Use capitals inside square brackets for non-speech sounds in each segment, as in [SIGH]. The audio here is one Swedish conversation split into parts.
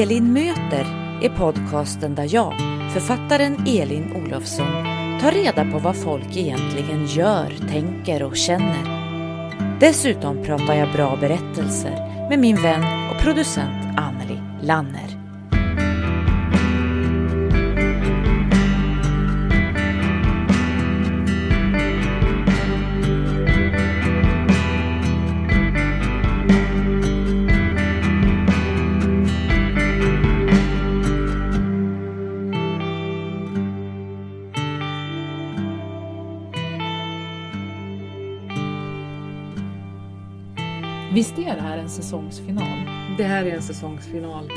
Elin möter är podcasten där jag, författaren Elin Olofsson, tar reda på vad folk egentligen gör, tänker och känner. Dessutom pratar jag bra berättelser med min vän och producent Anneli Lanner. En säsongsfinal? Det här är en säsongsfinal.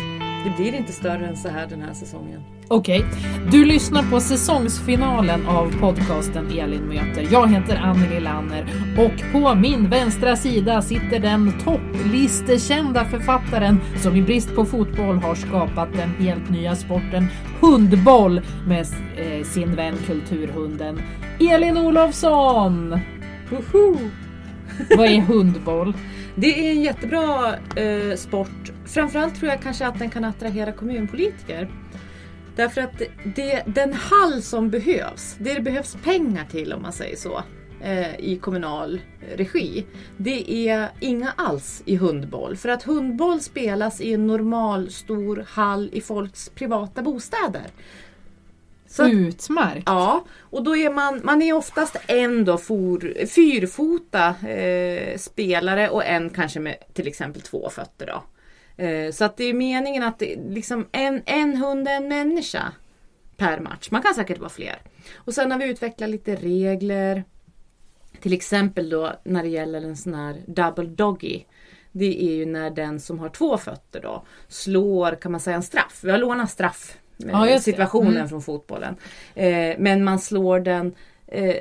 Det blir inte större än så här den här säsongen. Okej, du lyssnar på säsongsfinalen av podcasten Elin möter. Jag heter Anneli Lanner och på min vänstra sida sitter den topplistekända författaren som i brist på fotboll har skapat den helt nya sporten hundboll med eh, sin vän Kulturhunden Elin Olofsson! Woho! Vad är hundboll? [LAUGHS] Det är en jättebra eh, sport. Framförallt tror jag kanske att den kan attrahera kommunpolitiker. Därför att det, den hall som behövs, det det behövs pengar till om man säger så, eh, i kommunal regi. Det är inga alls i hundboll. För att hundboll spelas i en normal stor hall i folks privata bostäder. Så att- Utmärkt! Ja, och då är man, man är oftast en då for, fyrfota eh, spelare och en kanske med till exempel två fötter. Då. Eh, så att det är meningen att det, är liksom en, en hund, en människa per match. Man kan säkert vara fler. Och sen har vi utvecklat lite regler. Till exempel då när det gäller en sån här double doggy. Det är ju när den som har två fötter då slår kan man säga en straff. Vi har lånat straff Ja, situationen Mm. från fotbollen. Eh, men man slår den eh,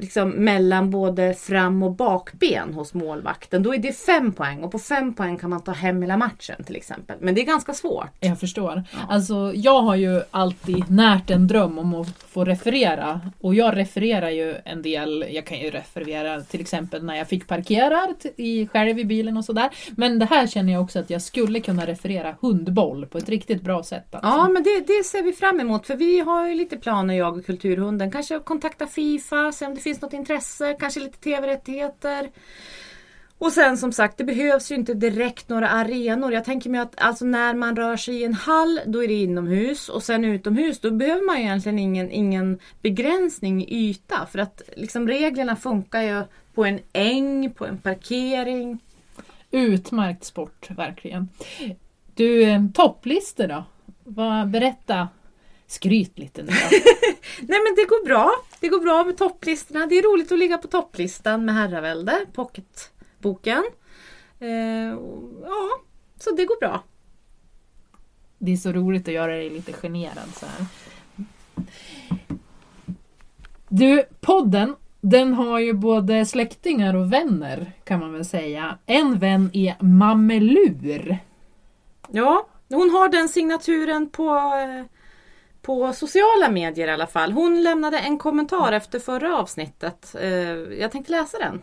liksom mellan både fram och bakben hos målvakten. Då är det fem poäng och på fem poäng kan man ta hem hela matchen till exempel. Men det är ganska svårt. Jag förstår. Alltså, jag har ju alltid närt en dröm om att få referera. Och jag refererar ju en del. Jag kan ju referera till exempel när jag fick parkera i, själv i bilen och sådär. Men det här känner jag också att jag skulle kunna referera hundboll på ett riktigt bra sätt. Alltså. Ja men det, det ser vi fram emot för vi har ju lite planer jag och Kulturhunden. Kanske kontakta Fifa, se om det finns något intresse, kanske lite tv-rättigheter. Och sen som sagt, det behövs ju inte direkt några arenor. Jag tänker mig att alltså när man rör sig i en hall, då är det inomhus. Och sen utomhus, då behöver man ju egentligen ingen, ingen begränsning i yta. För att liksom reglerna funkar ju på en äng, på en parkering. Utmärkt sport, verkligen. Du, eh, topplistor då? Vad, berätta. Skryt lite nu. [LAUGHS] Nej men det går bra. Det går bra med topplistorna. Det är roligt att ligga på topplistan med Herravälde, pocketboken. Eh, ja, så det går bra. Det är så roligt att göra dig lite generad så här. Du, podden den har ju både släktingar och vänner kan man väl säga. En vän är Mamelur. Ja, hon har den signaturen på, eh, på sociala medier i alla fall. Hon lämnade en kommentar efter förra avsnittet. Eh, jag tänkte läsa den.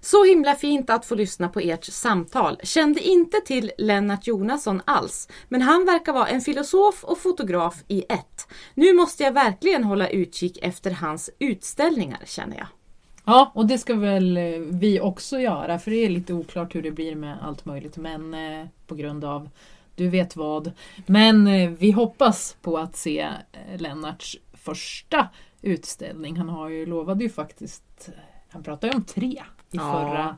Så himla fint att få lyssna på ert samtal. Kände inte till Lennart Jonasson alls, men han verkar vara en filosof och fotograf i ett. Nu måste jag verkligen hålla utkik efter hans utställningar känner jag. Ja, och det ska väl eh, vi också göra för det är lite oklart hur det blir med allt möjligt men eh, på grund av du vet vad. Men eh, vi hoppas på att se eh, Lennarts första utställning. Han har ju lovade ju faktiskt, han pratade om tre i Ja. förra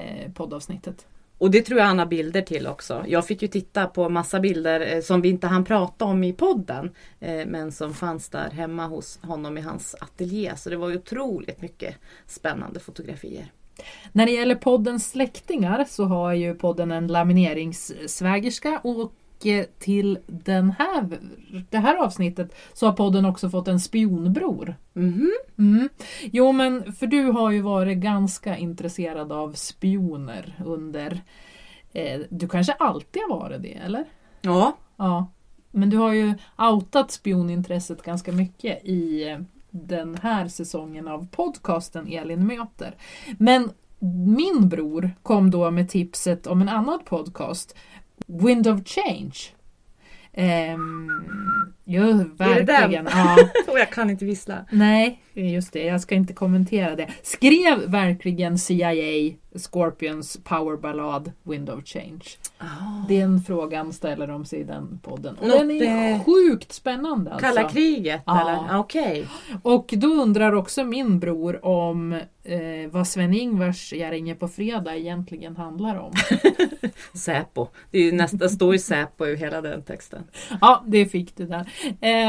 eh, poddavsnittet. Och det tror jag han har bilder till också. Jag fick ju titta på massa bilder eh, som vi inte hann prata om i podden. Eh, men som fanns där hemma hos honom i hans ateljé. Så det var ju otroligt mycket spännande fotografier. När det gäller poddens släktingar så har ju podden en lamineringssvägerska och eh, till den här, det här avsnittet så har podden också fått en spionbror. Mhm. Mm. Jo men för du har ju varit ganska intresserad av spioner under... Eh, du kanske alltid har varit det eller? Ja, Ja. Men du har ju outat spionintresset ganska mycket i eh, den här säsongen av podcasten Elin möter. Men min bror kom då med tipset om en annan podcast, Wind of Change. Ehm, jo, verkligen. [LAUGHS] Ja. och jag kan inte vissla. Nej, just det. Jag ska inte kommentera det. Skrev verkligen CIA Scorpions powerballad Wind of Change? Den frågan ställer de sig i den podden. Och Något, den är eh, sjukt spännande alltså. Kalla kriget Ja. eller? Ja, Okej. Och då undrar också min bror om eh, vad Sven-Ingvars Jag ringer på fredag egentligen handlar om. [LAUGHS] Säpo. Det är ju nästan, står ju Säpo i hela den texten. Ja, det fick du där.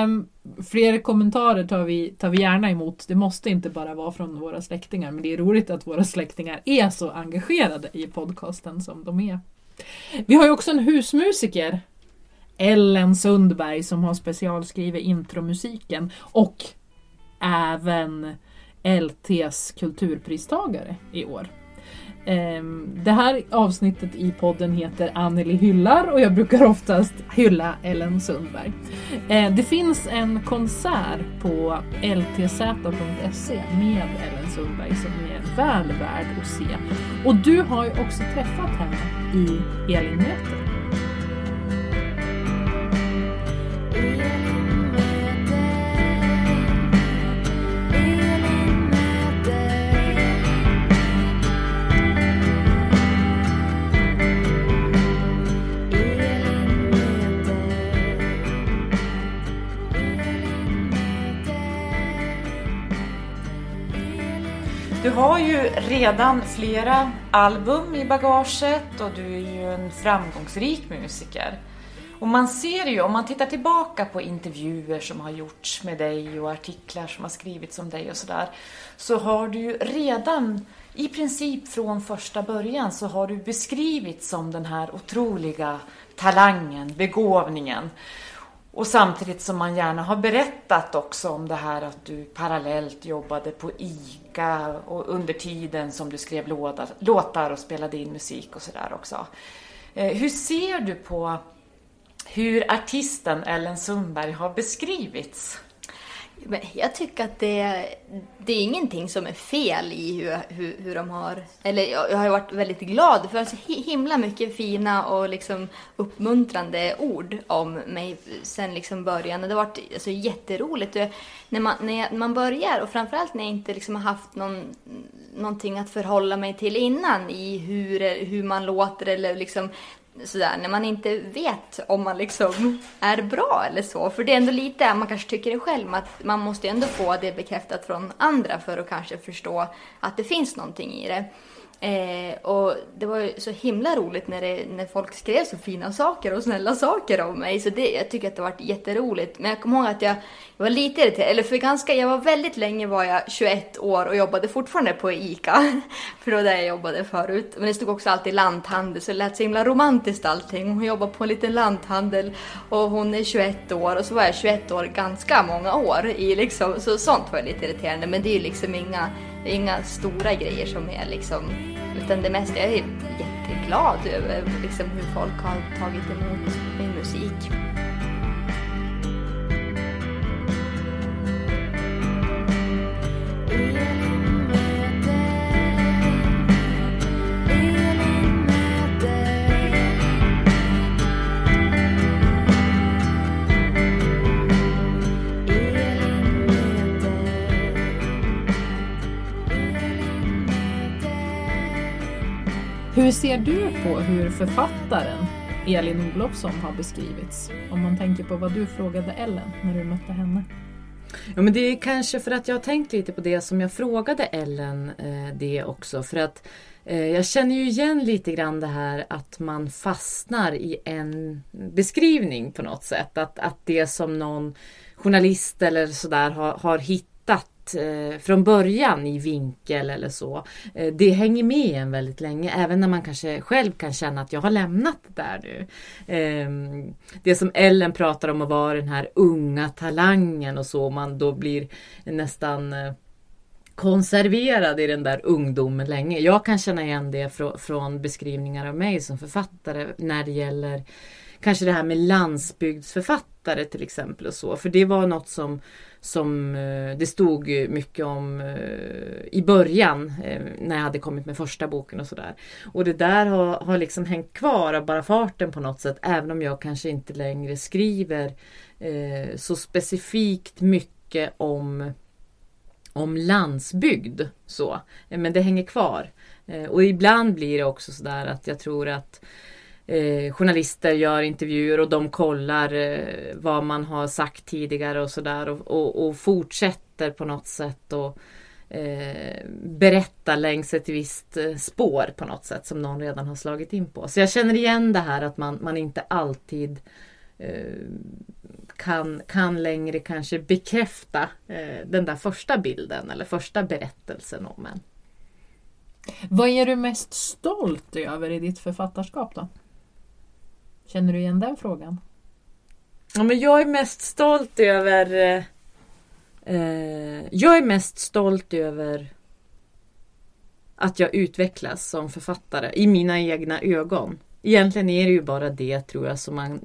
Um, fler kommentarer tar vi, tar vi gärna emot. Det måste inte bara vara från våra släktingar, men det är roligt att våra släktingar är så engagerade i podcasten som de är. Vi har ju också en husmusiker, Ellen Sundberg, som har specialskrivit intromusiken och även LTs kulturpristagare i år. Ehm, det här avsnittet i podden heter Anneli hyllar och jag brukar oftast hylla Ellen Sundberg. Ehm, det finns en konsert på ltz.se med Ellen Sundberg som är väl värd att se. Och du har ju också träffat henne i Elinmötet. Ju redan flera album i bagaget och du är ju en framgångsrik musiker. Och man ser ju, om man tittar tillbaka på intervjuer som har gjorts med dig och artiklar som har skrivits om dig och sådär, så har du ju redan, i princip från första början, så har du beskrivits som den här otroliga talangen, begåvningen. Och samtidigt som man gärna har berättat också om det här att du parallellt jobbade på ICA och under tiden som du skrev låda, låtar och spelade in musik och sådär också. Eh, hur ser du på hur artisten Ellen Sundberg har beskrivits? Men jag tycker att det, det är ingenting som är fel i hur, hur, hur de har... Eller jag, jag har ju varit väldigt glad för alltså så himla mycket fina och liksom uppmuntrande ord om mig sen liksom början. Och det har varit alltså, jätteroligt. Och När man, när jag- man börjar och framförallt när jag inte liksom har haft någon, någonting att förhålla mig till innan i hur, hur man låter eller liksom sådär, när man inte vet om man liksom är bra eller så. För det är ändå lite, man kanske tycker det själv, att man måste ändå få det bekräftat från andra för att kanske förstå att det finns någonting i det. Eh, och det var ju så himla roligt när, det, när folk skrev så fina saker och snälla saker om mig. Så det, jag tycker att det har varit jätteroligt. Men jag kommer ihåg att jag, jag var lite irriterad, eller för ganska, jag var väldigt länge var jag 21 år och jobbade fortfarande på ICA. [LAUGHS] För det var där jag jobbade förut. Men det stod också alltid lanthandel så det lät så himla romantiskt allting. Hon jobbar på en liten lanthandel och hon är 21 år och så var jag 21 år ganska många år. I liksom, så sånt var lite irriterande men det är ju liksom inga, det är inga stora grejer som är liksom utan det mesta, jag är jätteglad över liksom hur folk har tagit emot min musik. Hur ser du på hur författaren Elin Olofsson har beskrivits? Om man tänker på vad du frågade Ellen när du mötte henne. Ja men det är kanske för att jag har tänkt lite på det som jag frågade Ellen eh, det också. För att eh, jag känner ju igen lite grann det här att man fastnar i en beskrivning på något sätt. Att, att det som någon journalist eller sådär har, har hittat eh, från början i vinkel eller så. Eh, det hänger med en väldigt länge även när man kanske själv kan känna att jag har lämnat det där nu. Eh, det som Ellen pratar om att vara den här unga talangen och så man då blir nästan eh, konserverad i den där ungdomen länge. Jag kan känna igen det från, från beskrivningar av mig som författare när det gäller kanske det här med landsbygdsförfattare till exempel och så. För det var något som, som eh, det stod mycket om eh, i början eh, när jag hade kommit med första boken och sådär. Och det där har, har liksom hängt kvar av bara farten på något sätt även om jag kanske inte längre skriver så specifikt mycket om om landsbygd. Så. Men det hänger kvar. Och ibland blir det också sådär att jag tror att eh, journalister gör intervjuer och de kollar eh, vad man har sagt tidigare och sådär och, och, och, fortsätter på något sätt och eh, berätta längs ett visst eh, spår på något sätt som någon redan har slagit in på. Så jag känner igen det här att man, man inte alltid eh, kan, kan längre kanske bekräfta eh, den där första bilden eller första berättelsen om en. Vad är du mest stolt över i ditt författarskap då? Känner du igen den frågan? Ja, men jag är mest stolt över eh, eh, Jag är mest stolt över att jag utvecklas som författare i mina egna ögon. Egentligen är det ju bara det tror jag som man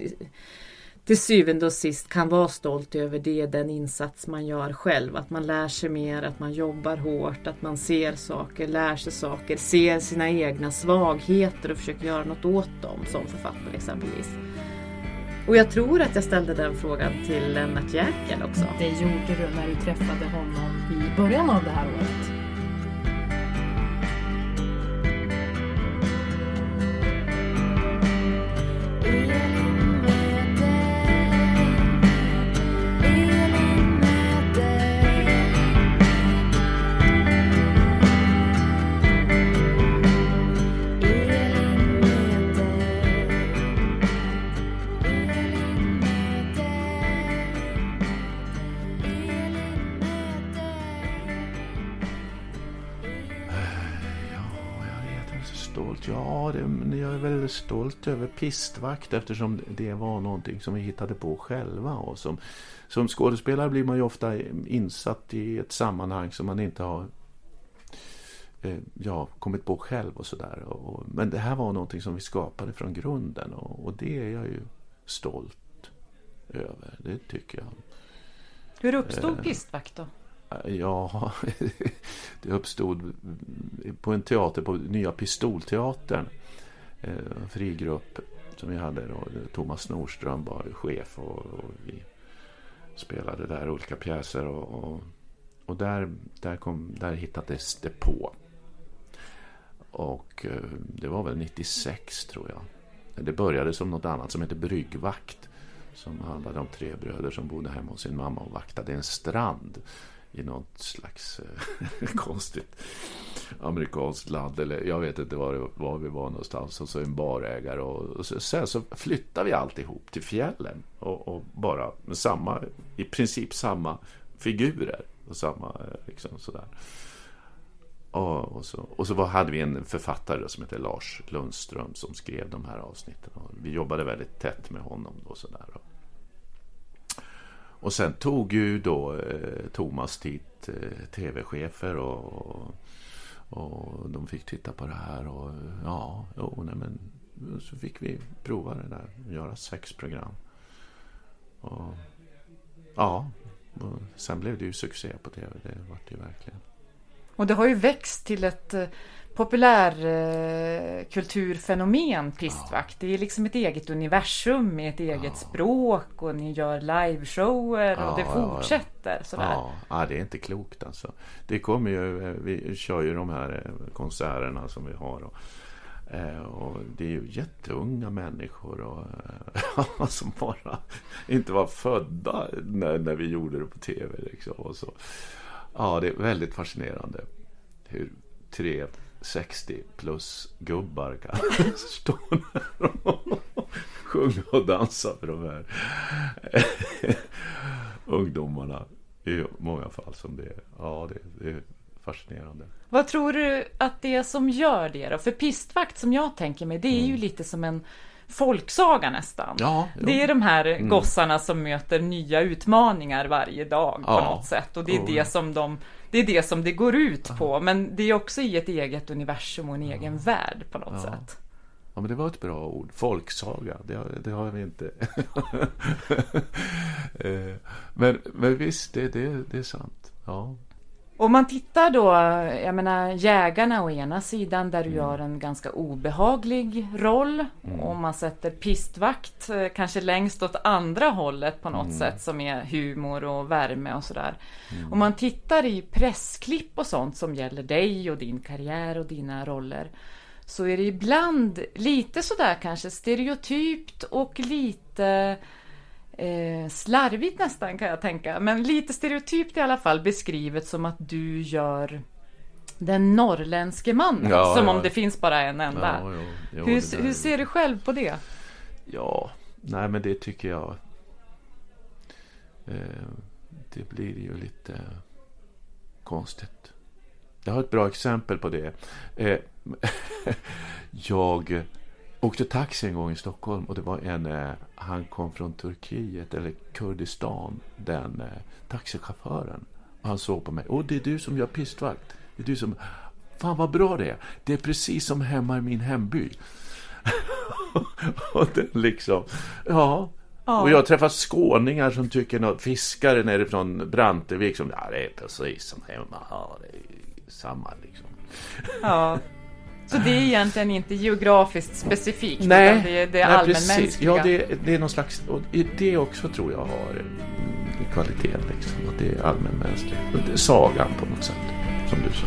till syvende och sist kan vara stolt över det, den insats man gör själv. Att man lär sig mer, att man jobbar hårt, att man ser saker, lär sig saker, ser sina egna svagheter och försöker göra något åt dem som författare exempelvis. Och jag tror att jag ställde den frågan till Lennart Jäkel också. Det gjorde du när du träffade honom i början av det här året. Stolt över pistvakt eftersom det var någonting som vi hittade på själva. Och som, som skådespelare blir man ju ofta insatt i ett sammanhang som man inte har eh, ja, kommit på själv och sådär. Men det här var någonting som vi skapade från grunden och, och det är jag ju stolt över. Det tycker jag. Hur uppstod eh, Pistvakt då? Ja, [LAUGHS] det uppstod på en teater på Nya Pistolteatern eh, frigrupp som vi hade. Då. Thomas Norström var chef och, och vi spelade där olika pjäser. Och, och, och, där, där, kom, där hittades det på. Och eh, det var väl 96 tror jag. Det började som något annat som hette Bryggvakt. Som handlade om tre bröder som bodde hemma hos sin mamma och vaktade en strand i något slags eh, [LAUGHS] konstigt amerikanskt land. Eller jag vet inte var, var vi var någonstans. Och så en barägare. Och, och så, sen så flyttade vi alltihop till fjällen. Och, och, bara med samma, i princip samma figurer. Och samma eh, liksom sådär. Och, och, så, och så var, hade vi en författare som heter Lars Lundström som skrev de här avsnitten. Och vi jobbade väldigt tätt med honom. Då, sådär. Och och sen tog ju då eh, Thomas dit eh, tv-chefer och, och, de fick titta på det här och ja, oh, nej, men så fick vi prova det där, göra sex program. Och, ja, och sen blev det ju succé på tv, det var det ju verkligen. Och det har ju växt till ett eh, populärkulturfenomen, eh, Pistvakt. Det är liksom ett eget universum med ett eget ja. språk och ni gör liveshower och ja, det fortsätter ja, sådär. Ja, det är inte klokt alltså. Det kommer ju, eh, vi kör ju de här eh, konserterna som vi har. Och, Eh, och det är ju jätteunga människor och, eh, [LAUGHS] som bara inte var födda när, när vi gjorde det på tv. Liksom, och så. Ja, det är väldigt fascinerande hur tre 60 plus gubbar kan [LAUGHS] stå där och sjunga och dansa för de här [LAUGHS] ungdomarna. I många fall som det är. Ja, det, är fascinerande. Vad tror du att det är som gör det då? För pistvakt som jag tänker mig, det är ju mm. lite som en folksaga nästan. Ja, det är de här mm. gossarna som möter nya utmaningar varje dag ja. på något sätt. Och det är det som de det är det som det går ut på. Men det är också i ett eget universum och en egen värld på något sätt. Ja, men det var ett bra ord. Folksaga, det, det har vi inte. [LAUGHS] Eh, men, men visst, det, det, det är sant. Ja. Om man tittar då, jag menar jägarna å ena sidan där du mm. gör en ganska obehaglig roll. Mm. Och man sätter pistvakt eh, kanske längst åt andra hållet på något mm. sätt som är humor och värme och sådär. Mm. Om man tittar i pressklipp och sånt som gäller dig och din karriär och dina roller så är det ibland lite sådär kanske stereotypt och lite eh, slarvigt nästan kan jag tänka. Men lite stereotypt i alla fall beskrivet som att du gör den norrländske mannen. Ja, som ja. om det finns bara en enda. Ja, jo, hur, hur ser du själv på det? Ja, nej men det tycker jag. Eh, det blir ju lite konstigt. Jag har ett bra exempel på det. Eh, [LAUGHS] jag åkte taxi en gång i Stockholm och det var en, eh, han kom från Turkiet eller Kurdistan, den eh, taxichauffören. Och han såg på mig, åh det är du som gör pistvakt. Det är du som, fan vad bra det är. Det är precis som hemma i min hemby. [LAUGHS] och den liksom, ja. ja. Och jag träffar skåningar som tycker något, fiskare nere från Brantevik som, ja det är precis som hemma. Ja, det är samma liksom. Ja. [LAUGHS] Så det är egentligen inte geografiskt specifikt? Nej, utan det är, det är allmänmänskliga? Ja, det, det är någon slags... Och det också tror jag har kvaliteten. Liksom, att det är allmänmänskligt. Sagan på något sätt, som du sa.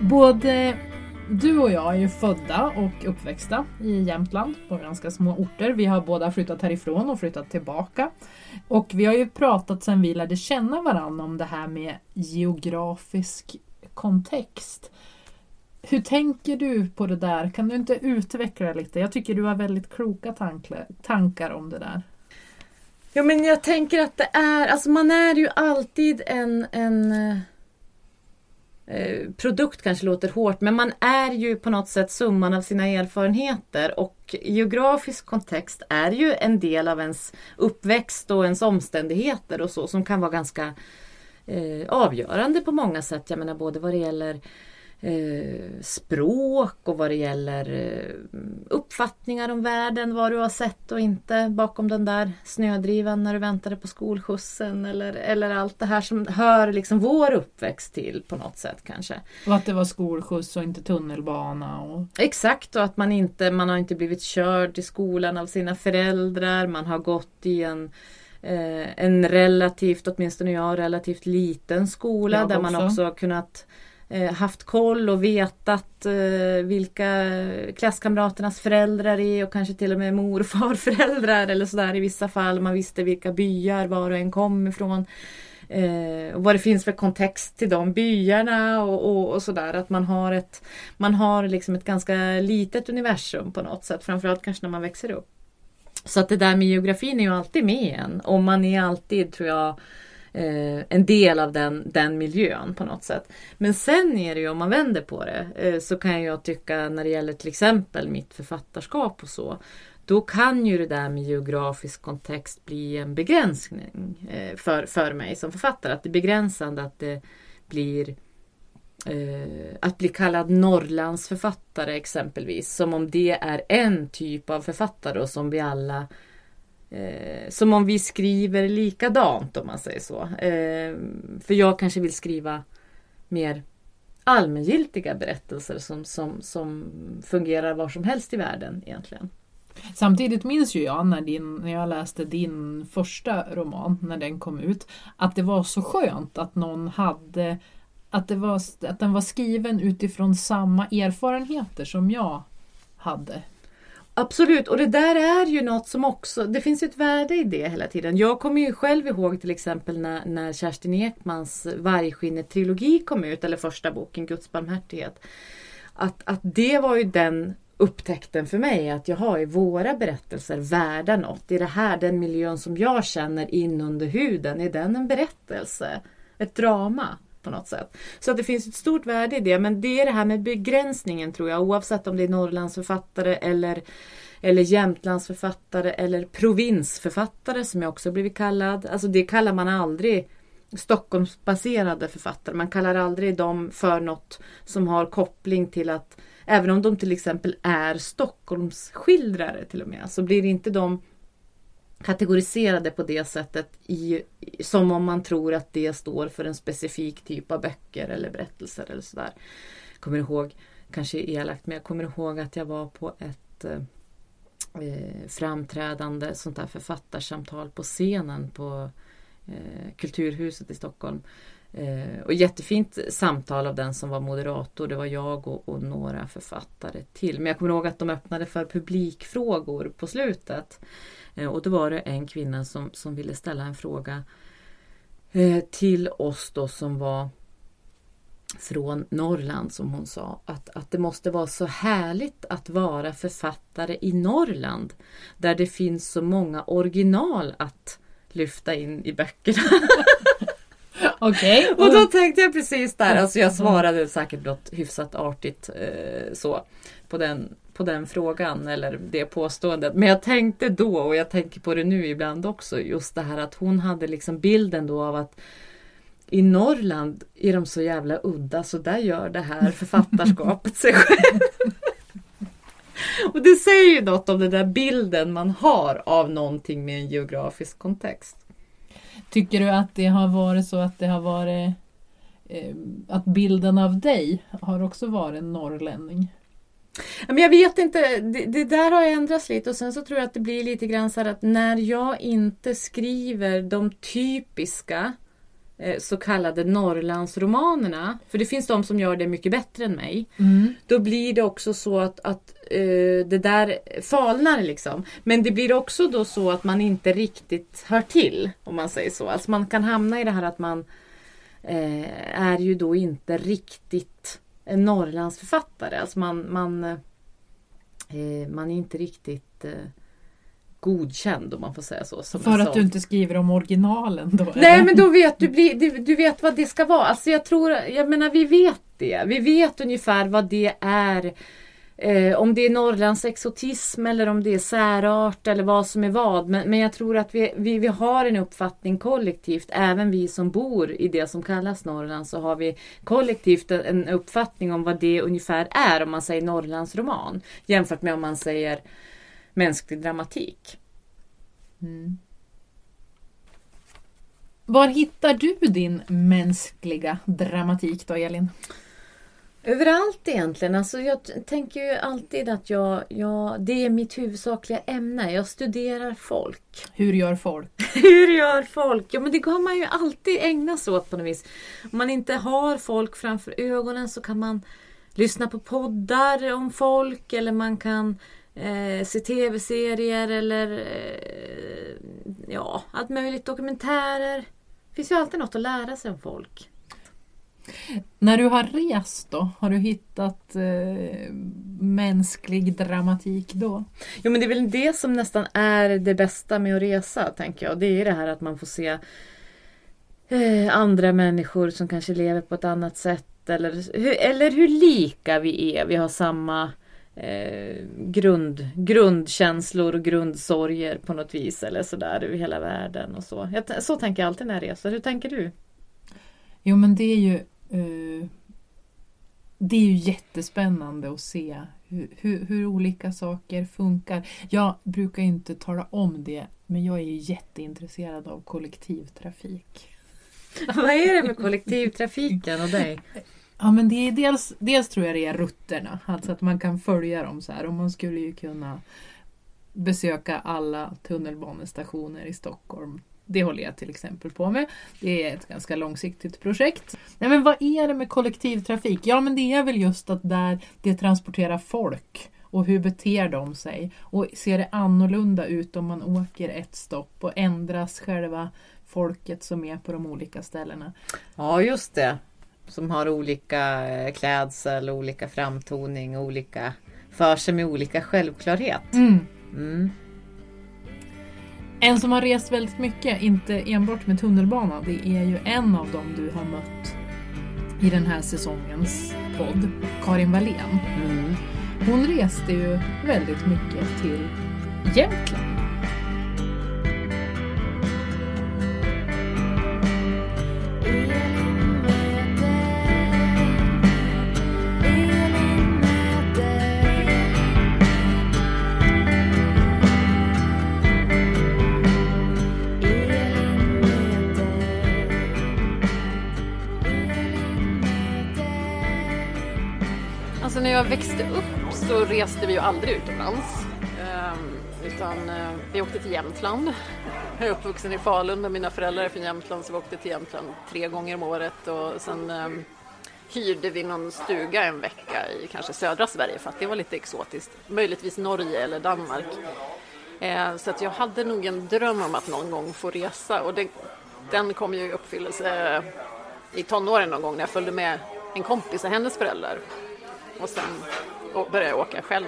Både du och jag är ju födda och uppväxta i Jämtland på ganska små orter. Vi har båda flyttat härifrån och flyttat tillbaka. Och vi har ju pratat sedan vi lärde känna varandra om det här med geografisk kontext. Hur tänker du på det där? Kan du inte utveckla lite? Jag tycker du har väldigt kloka tankar om det där. Ja men jag tänker att det är, alltså man är ju alltid en, en eh, Eh, produkt kanske låter hårt men man är ju på något sätt summan av sina erfarenheter och geografisk kontext är ju en del av ens uppväxt och ens omständigheter och så som kan vara ganska eh, avgörande på många sätt. Jag menar både vad det gäller eh, språk och vad det gäller eh, uppfattningar om världen, vad du har sett och inte bakom den där snödrivan när du väntade på skolskjutsen eller, eller allt det här som hör liksom vår uppväxt till på något sätt kanske. Och att det var skolskjuts och inte tunnelbana. Och... Exakt och att man inte man har inte blivit körd till skolan av sina föräldrar, man har gått i en eh, en relativt, åtminstone jag, relativt liten skola Jag där man också. också har kunnat eh, Eh, haft koll och vetat eh, vilka klasskamraternas föräldrar är och kanske till och med mor och farföräldrar eller sådär i vissa fall. Man visste vilka byar var och en kom ifrån. Eh, och vad det finns för kontext till de byarna och, och, och sådär. Att man har ett Man har liksom ett ganska litet universum på något sätt. Framförallt kanske när man växer upp. Så att det där med geografin är ju alltid med en. Och man är alltid, tror jag, eh, en del av den, den miljön på något sätt. Men sen är det ju, om man vänder på det, eh, så kan jag tycka när det gäller till exempel mitt författarskap och så. Då kan ju det där med geografisk kontext bli en begränsning eh, för, för mig som författare. Att det är begränsande att det blir eh, att bli kallad Norrlandsförfattare exempelvis. Som om det är en typ av författare och som vi alla eh, Som om vi skriver likadant om man säger så. Eh, för jag kanske vill skriva mer allmängiltiga berättelser som, som, som fungerar var som helst i världen egentligen. Samtidigt minns ju jag när, din, när jag läste din första roman, när den kom ut, att det var så skönt att någon hade att, det var, att den var skriven utifrån samma erfarenheter som jag hade. Absolut, och det där är ju något som också, det finns ju ett värde i det hela tiden. Jag kommer ju själv ihåg till exempel när, när Kerstin Ekmans Vargskinnet-trilogi kom ut, eller första boken Guds barmhärtighet. Att, att det var ju den upptäckten för mig att jaha, är våra berättelser värda något? Är det här den miljön som jag känner in under huden? Är den en berättelse? Ett drama? På något sätt. Så att det finns ett stort värde i det men det är det här med begränsningen tror jag oavsett om det är Norrlandsförfattare eller eller Jämtlandsförfattare eller provinsförfattare som jag också blivit kallad. Alltså det kallar man aldrig Stockholmsbaserade författare. Man kallar aldrig dem för något som har koppling till att även om de till exempel är Stockholmsskildrare till och med så blir inte de kategoriserade på det sättet i, som om man tror att det står för en specifik typ av böcker eller berättelser eller sådär. Kommer ihåg, kanske elakt, men jag kommer ihåg att jag var på ett eh, eh, framträdande sånt där författarsamtal på scenen på eh, Kulturhuset i Stockholm. Eh, och jättefint samtal av den som var moderator. Det var jag och, och, några författare till. Men jag kommer ihåg att de öppnade för publikfrågor på slutet. Eh, och då var det en kvinna som, som ville ställa en fråga eh, till oss då som var från Norrland som hon sa. Att, att det måste vara så härligt att vara författare i Norrland. Där det finns så många original att lyfta in i böckerna. [LAUGHS] Okej. [LAUGHS] Och då tänkte jag precis där, alltså jag svarade säkert något hyfsat artigt eh, så på den, på den frågan eller det påståendet. Men jag tänkte då och jag tänker på det nu ibland också just det här att hon hade liksom bilden då av att i Norrland är de så jävla udda så där gör det här författarskapet sig själv. [LAUGHS] Och det säger ju något om den där bilden man har av någonting med en geografisk kontext. Tycker du att det har varit så att det har varit eh, att bilden av dig har också varit en norrlänning? Men jag vet inte, det, det, där har ändrats lite och sen så tror jag att det blir lite grann så här att när jag inte skriver de typiska eh, så kallade Norrlandsromanerna, för det finns de som gör det mycket bättre än mig. Mm. Då blir det också så att, att eh, det där falnar liksom. Men det blir också då så att man inte riktigt hör till, om man säger så. Alltså man kan hamna i det här att man eh, är ju då inte riktigt en Norrlandsförfattare. Alltså man, man, eh, man är inte riktigt godkänd om man får säga så. För att du inte skriver om originalen då? Nej eller? men då vet du, du vet vad det ska vara. Alltså jag tror, jag menar vi vet det. Vi vet ungefär vad det är Eh, om det är Norrlands exotism eller om det är särart eller vad som är vad. Men, men jag tror att vi, vi, vi har en uppfattning kollektivt, även vi som bor i det som kallas Norrland, så har vi kollektivt en uppfattning om vad det ungefär är om man säger Norrlandsroman. Jämfört med om man säger mänsklig dramatik. Mm. Var hittar du din mänskliga dramatik då, Elin? Överallt egentligen. Alltså jag tänker ju alltid att jag, jag, det är mitt huvudsakliga ämne. Jag studerar folk. Hur gör folk? [LAUGHS] Hur gör folk? Ja men det kan man ju alltid ägna sig åt på något vis. Om man inte har folk framför ögonen så kan man lyssna på poddar om folk eller man kan eh, se tv-serier eller eh, ja, allt möjligt. Dokumentärer. Det finns ju alltid något att lära sig om folk. När du har rest då, har du hittat eh, mänsklig dramatik då? Jo men det är väl det som nästan är det bästa med att resa tänker jag. Det är det här att man får se eh, andra människor som kanske lever på ett annat sätt. Eller, eller hur lika vi är. Vi har samma eh, grund, grundkänslor och grundsorger på något vis. Eller sådär över hela världen och så. Jag, så tänker jag alltid när jag reser. Hur tänker du? Jo men det är ju Uh, det är ju jättespännande att se hur, hur, hur, olika saker funkar. Jag brukar inte tala om det, men jag är ju jätteintresserad av kollektivtrafik. [LAUGHS] Vad är det med kollektivtrafiken och dig? Ja men det är dels, dels tror jag det är rutterna, alltså att man kan följa dem så här och man skulle ju kunna besöka alla tunnelbanestationer i Stockholm det håller jag till exempel på med. Det är ett ganska långsiktigt projekt. Nej, men vad är det med kollektivtrafik? Ja, men det är väl just att där det transporterar folk och hur beter de sig? Och ser det annorlunda ut om man åker ett stopp och ändras själva folket som är på de olika ställena? Ja, just det. Som har olika eh, klädsel, olika framtoning, olika för sig med olika självklarhet. Mm. Mm. En som har rest väldigt mycket, inte enbart med tunnelbana, det är ju en av dem du har mött i den här säsongens podd, Karin Wallén. Mm. Hon reste ju väldigt mycket till Jämtland. Reste vi ju aldrig utomlands. Ehm, utan eh, vi åkte till Jämtland. Jag är uppvuxen i Falun och mina föräldrar är från Jämtland så vi åkte till Jämtland tre gånger om året och sen ehm, hyrde vi någon stuga en vecka i kanske södra Sverige för att det var lite exotiskt. Möjligtvis Norge eller Danmark. Ehm, så att jag hade nog en dröm om att någon gång få resa och det, den kom ju i uppfyllelse eh, i tonåren någon gång när jag följde med en kompis och hennes föräldrar och sen började jag åka själv.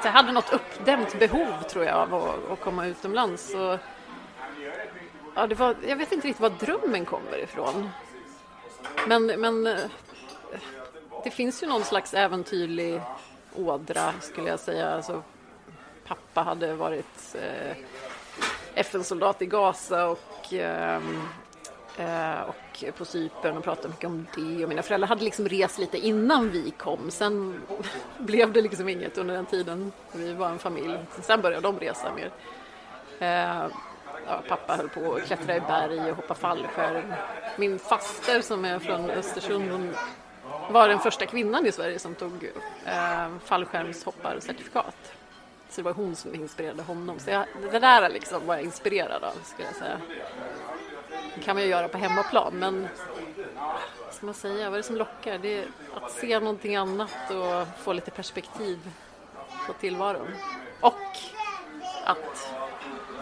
Så jag hade något uppdämt behov tror jag av att, att komma utomlands. Så, ja, det var, jag vet inte riktigt var drömmen kommer ifrån. Men, men eh, det finns ju någon slags äventyrlig ådra skulle jag säga. Alltså, pappa hade varit eh, FN-soldat i Gaza och Eh, Eh, och på Cypern och pratade mycket om det. Och mina föräldrar hade liksom rest lite innan vi kom. Sen [LAUGHS] blev det liksom inget under den tiden. Vi var en familj. Sen började de resa mer. Eh, ja, pappa höll på att klättra i berg och hoppa fallskärm. Min faster som är från Östersund hon var den första kvinnan i Sverige som tog eh, fallskärmshopparcertifikat. Så det var hon som inspirerade honom. Så jag, det där liksom var jag inspirerad av, skulle jag säga. Det kan man ju göra på hemmaplan men vad ska man säga, vad är det som lockar? Det är att se någonting annat och få lite perspektiv på tillvaron. Och att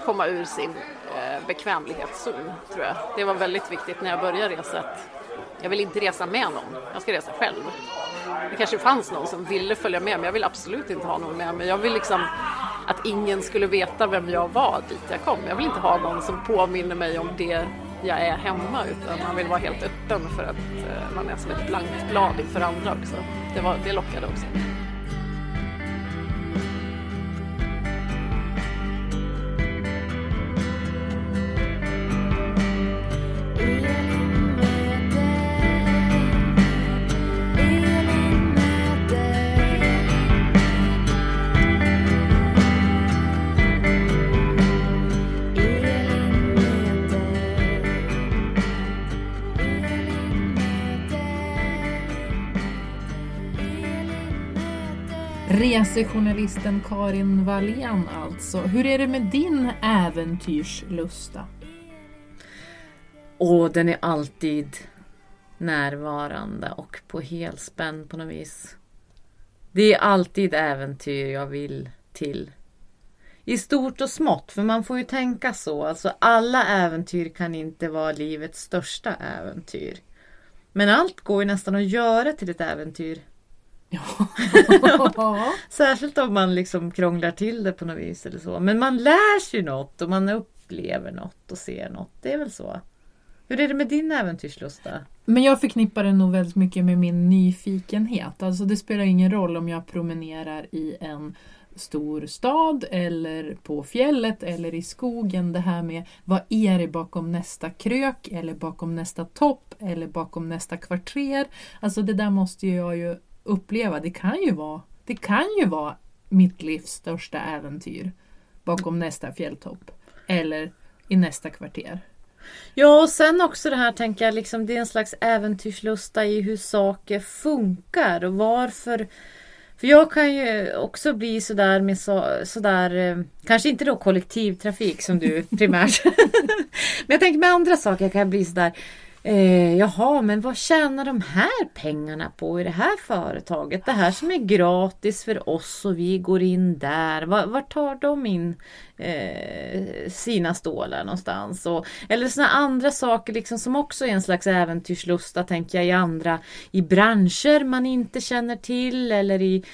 komma ur sin eh, bekvämlighetszon tror jag. Det var väldigt viktigt när jag började resa att jag vill inte resa med någon, jag ska resa själv. Det kanske fanns någon som ville följa med men jag vill absolut inte ha någon med mig. Jag vill liksom att ingen skulle veta vem jag var dit jag kom. Jag vill inte ha någon som påminner mig om det jag är hemma utan man vill vara helt öppen för att eh, man är som ett blankt blad inför andra också. Det, var, det lockade också. Resejournalisten Karin Wallén alltså. Hur är det med din äventyrslusta? Och den är alltid närvarande och på helspänn på något vis. Det är alltid äventyr jag vill till. I stort och smått, för man får ju tänka så. Alltså alla äventyr kan inte vara livets största äventyr. Men allt går ju nästan att göra till ett äventyr. Ja. [LAUGHS] Särskilt om man liksom krånglar till det på något vis eller så. Men man lär sig något och man upplever något och ser något. Det är väl så. Hur är det med din äventyrslusta? Men jag förknippar det nog väldigt mycket med min nyfikenhet. Alltså det spelar ingen roll om jag promenerar i en stor stad eller på fjället eller i skogen. Det här med vad är det bakom nästa krök eller bakom nästa topp eller bakom nästa kvarter. Alltså det där måste jag ju uppleva. Det kan ju vara, det kan ju vara mitt livs största äventyr bakom nästa fjälltopp eller i nästa kvarter. Ja och sen också det här tänker jag liksom det är en slags äventyrslusta i hur saker funkar och varför för jag kan ju också bli sådär med så, sådär, eh, kanske inte då kollektivtrafik som du [LAUGHS] primärt. [LAUGHS] men jag tänker med andra saker jag kan bli sådär, eh, jaha men vad tjänar de här pengarna på i det här företaget? Det här som är gratis för oss och vi går in där, var, var tar de in eh, sina stålar någonstans? Och, eller sådana andra saker liksom som också är en slags äventyrslusta tänker jag i andra, i branscher man inte känner till eller i,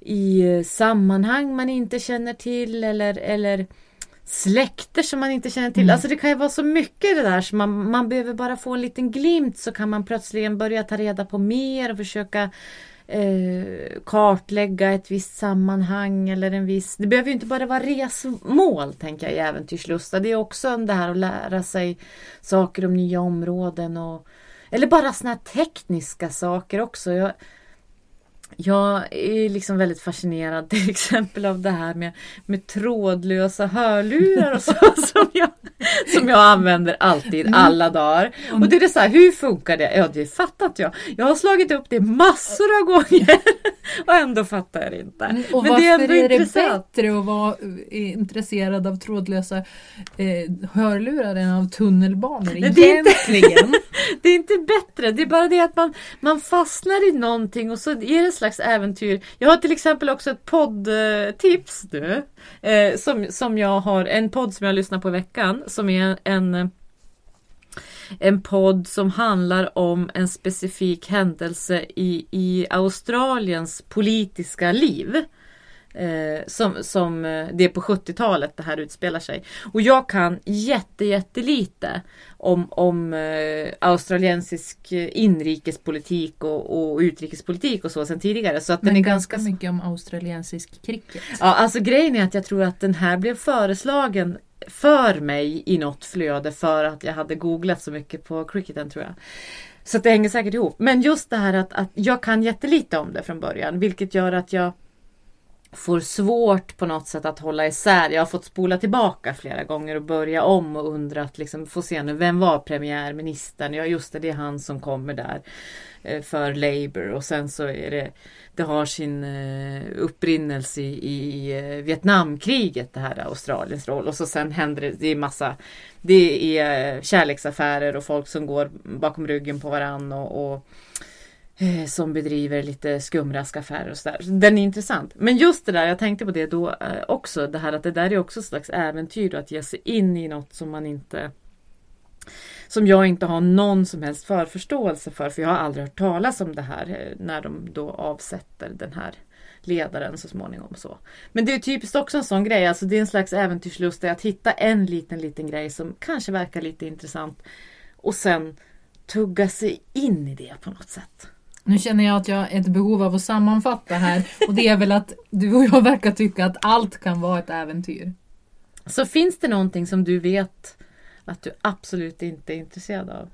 i eh, sammanhang man inte känner till eller, eller släkter som man inte känner till. Mm. Alltså det kan ju vara så mycket det där så man, man behöver bara få en liten glimt så kan man plötsligen börja ta reda på mer och försöka eh, kartlägga ett visst sammanhang eller en viss... Det behöver ju inte bara vara resmål tänker jag i äventyrslusta. Det är också det här att lära sig saker om nya områden och eller bara såna här tekniska saker också. Jag, jag är liksom väldigt fascinerad till [LAUGHS] exempel av det här med, med trådlösa hörlurar och så [LAUGHS] som jag, som jag använder alltid alla dagar. Och det är så här, hur funkar det? Ja det fattar inte jag. Jag har slagit upp det massor av gånger [LAUGHS] och ändå fattar jag det inte. Mm, Och Men varför det är ändå är det intressant. bättre att vara eh, intresserad av trådlösa eh, hörlurar än av tunnelbanor Nej, det är inte- egentligen? Det är inte bättre, det är bara det att man, man fastnar i någonting och så är det ett slags äventyr. Jag har till exempel också ett poddtips nu. Eh, som, som jag har, en podd som jag lyssnar på i veckan som är en en podd som handlar om en specifik händelse i, i Australiens politiska liv. Eh, som, som eh, det är på 70-talet det här utspelar sig. Och jag kan jätte, jättelite om, om eh, australiensisk eh, inrikespolitik och, och utrikespolitik och så sen tidigare. Så att den Men är ganska ganska mycket om australiensisk cricket. Ja, alltså grejen är att jag tror att den här blev föreslagen för mig i något flöde för att jag hade googlat så mycket på cricketen tror jag. Så det hänger säkert ihop. Men just det här att, att jag kan jättelite om det från början vilket gör att jag får svårt på något sätt att hålla isär. Jag har fått spola tillbaka flera gånger och börja om och undrat liksom, få se nu, vem var premiärministern? Ja just det, det är han som kommer där eh, för Labour och sen så är det det har sin eh, upprinnelse i, i eh, Vietnamkriget det här Australiens roll och så sen händer det, det är massa det är kärleksaffärer och folk som går bakom ryggen på varann och, och eh, som bedriver lite skumraskaffärer och sådär. Så Den är intressant. Men just det där, jag tänkte på det då eh, också, det här att det där är också ett slags äventyr då, att ge sig in i något som man inte som jag inte har någon som helst förförståelse för, för jag har aldrig hört talas om det här eh, när de då avsätter den här ledaren så småningom. så. Men det är typiskt också en sån grej, alltså det är en slags äventyrslust att hitta en liten liten grej som kanske verkar lite intressant och sen tugga sig in i det på något sätt. Nu känner jag att jag har ett behov av att sammanfatta här och det är väl att du och jag verkar tycka att allt kan vara ett äventyr. Så finns det någonting som du vet att du absolut inte är intresserad av?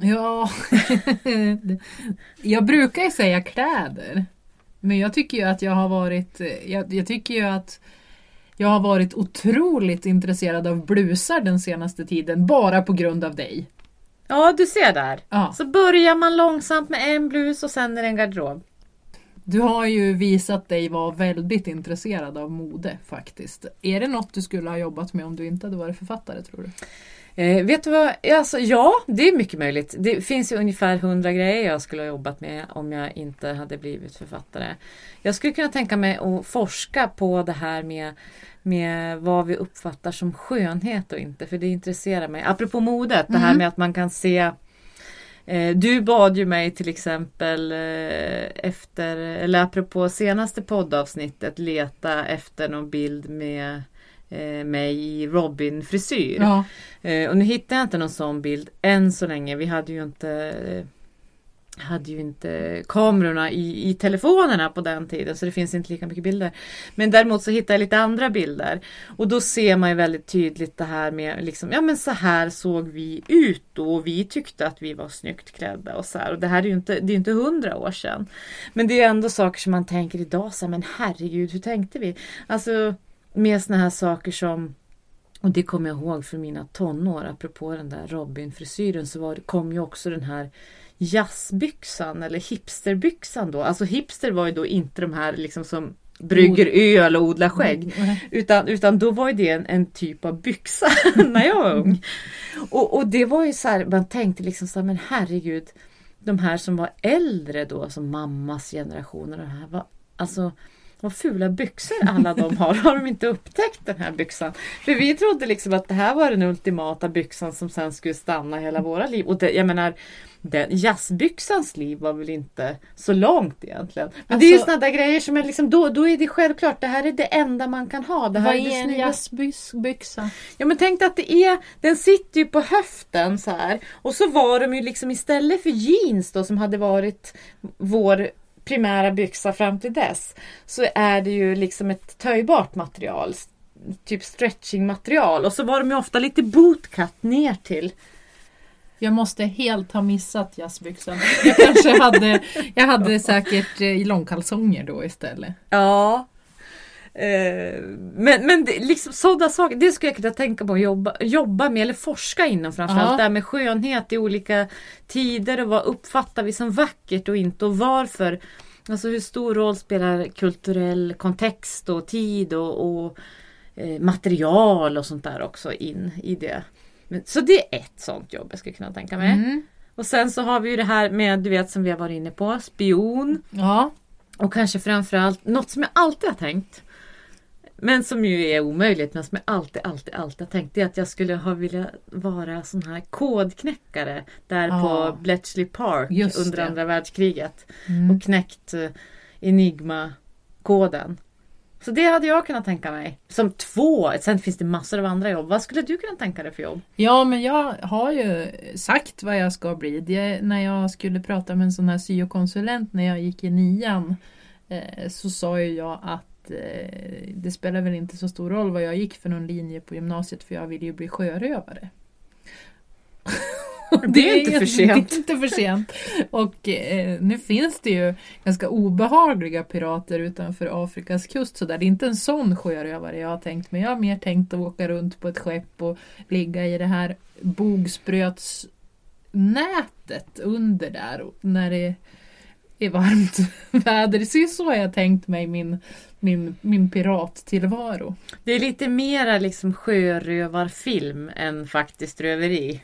Ja, [LAUGHS] jag brukar ju säga kläder. Men jag tycker ju att jag har varit, jag, jag tycker ju att jag har varit otroligt intresserad av blusar den senaste tiden bara på grund av dig. Ja, du ser där. Ja. Så börjar man långsamt med en blus och sen är det en garderob. Du har ju visat dig vara väldigt intresserad av mode faktiskt. Är det något du skulle ha jobbat med om du inte hade varit författare tror du? Eh, vet du vad? Alltså, ja, det är mycket möjligt. Det finns ju ungefär hundra grejer jag skulle ha jobbat med om jag inte hade blivit författare. Jag skulle kunna tänka mig att forska på det här med, med vad vi uppfattar som skönhet och inte, för det intresserar mig. Apropå modet, det här Mm. med att man kan se Eh, Du bad ju mig till exempel eh, efter, eller apropå senaste poddavsnittet, leta efter någon bild med mig i Robin-frisyr. Ja. Eh, Och nu hittar jag inte någon sån bild än så länge. Vi hade ju inte eh, hade ju inte kamerorna i, i telefonerna på den tiden så det finns inte lika mycket bilder. Men däremot så hittar jag lite andra bilder. Och då ser man ju väldigt tydligt det här med liksom, ja men så här såg vi ut då och vi tyckte att vi var snyggt klädda och så här. Och det här är ju inte, det är inte hundra år sedan. Men det är ändå saker som man tänker idag så här, men herregud hur tänkte vi? Alltså med såna här saker som och det kommer jag ihåg från mina tonår, apropå den där Robin-frisyren så var, kom ju också den här jazzbyxan eller hipsterbyxan då. Alltså hipster var ju då inte de här liksom som brygger öl och odlar skägg. Utan, utan då var ju det en, en typ av byxa [LAUGHS] när jag var ung. Och, och det var ju så här, man tänkte liksom så här, men herregud. De här som var äldre då, som mammas generation och de här var alltså vad fula byxor alla de har. Har de inte upptäckt den här byxan? För vi trodde liksom att det här var den ultimata byxan som sen skulle stanna hela våra liv. Och det, jag menar, den, jazzbyxans liv var väl inte så långt egentligen. Men det är ju Alltså- sådana där grejer som är liksom, då, då är det självklart, det här är det enda man kan ha. Det här Vad är det är en jazzbyxa? Ja men tänk att det är, den sitter ju på höften så här. Och så var de ju liksom istället för jeans då som hade varit vår primära byxa fram till dess. Så är det ju liksom ett töjbart material. Typ stretchingmaterial. Och så var de ju ofta lite bootcut ner till. Jag måste helt ha missat jazzbyxan. Jag kanske hade, jag hade säkert eh, i långkalsonger då istället. Ja. Eh, men men det, liksom sådana saker, det skulle jag kunna tänka på att jobba, jobba med eller forska inom framförallt. Ja. Det här med skönhet i olika tider och vad uppfattar vi som vackert och inte och varför. Alltså hur stor roll spelar kulturell kontext och tid och, och eh, material och sånt där också in i det. Men, så det är ett sånt jobb jag skulle kunna tänka mig. Mm. Och sen så har vi ju det här med, du vet som vi har varit inne på, spion. Ja. Och kanske framförallt något som jag alltid har tänkt. Men som ju är omöjligt men som jag alltid, alltid, alltid har tänkt. Det är att jag skulle ha velat vara sån här kodknäckare. Där Ja. på Bletchley Park Just under det. andra världskriget. Mm. Och knäckt eh, Enigma-koden. Så det hade jag kunnat tänka mig. Som två. Sen finns det massor av andra jobb. Vad skulle du kunna tänka dig för jobb? Ja, men jag har ju sagt vad jag ska bli. Det, när jag skulle prata med en sån här syokonsulent när jag gick i nian eh, så sa ju jag att eh, det spelar väl inte så stor roll vad jag gick för någon linje på gymnasiet för jag ville ju bli sjörövare. [LAUGHS] [LAUGHS] Det är inte för sent. [LAUGHS] Det är inte för sent. Och eh, nu finns det ju ganska obehagliga pirater utanför Afrikas kust. Så där. Det är inte en sån sjörövare jag har tänkt mig. Jag har mer tänkt att åka runt på ett skepp och ligga i det här bogsprötsnätet under där när det är varmt [LAUGHS] väder. Det är så jag tänkt mig min, min, min pirattillvaro. Det är lite mera liksom sjörövarfilm än faktiskt röveri.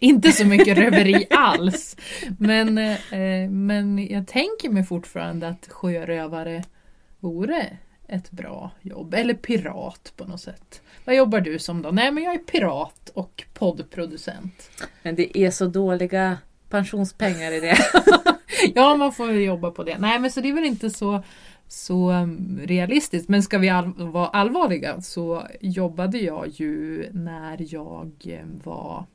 Inte så mycket röveri [LAUGHS] alls. Men, eh, men jag tänker mig fortfarande att sjörövare vore ett bra jobb. Eller pirat på något sätt. Vad jobbar du som då? Nej men jag är pirat och poddproducent. Men det är så dåliga pensionspengar i det. [LAUGHS] [LAUGHS] Ja man får jobba på det. Nej men så det är väl inte så, så mm, realistiskt. Men ska vi all, vara allvarliga så jobbade jag ju när jag eh, var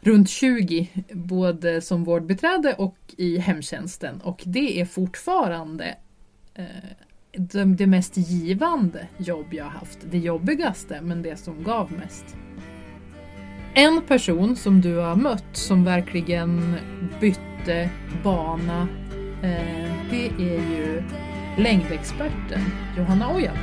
runt 20 både som vårdbiträde och i hemtjänsten och det är fortfarande eh, det, det mest givande jobb jag har haft. Det jobbigaste men det som gav mest. En person som du har mött som verkligen bytte bana eh, det är ju längdexperten Johanna Ojala.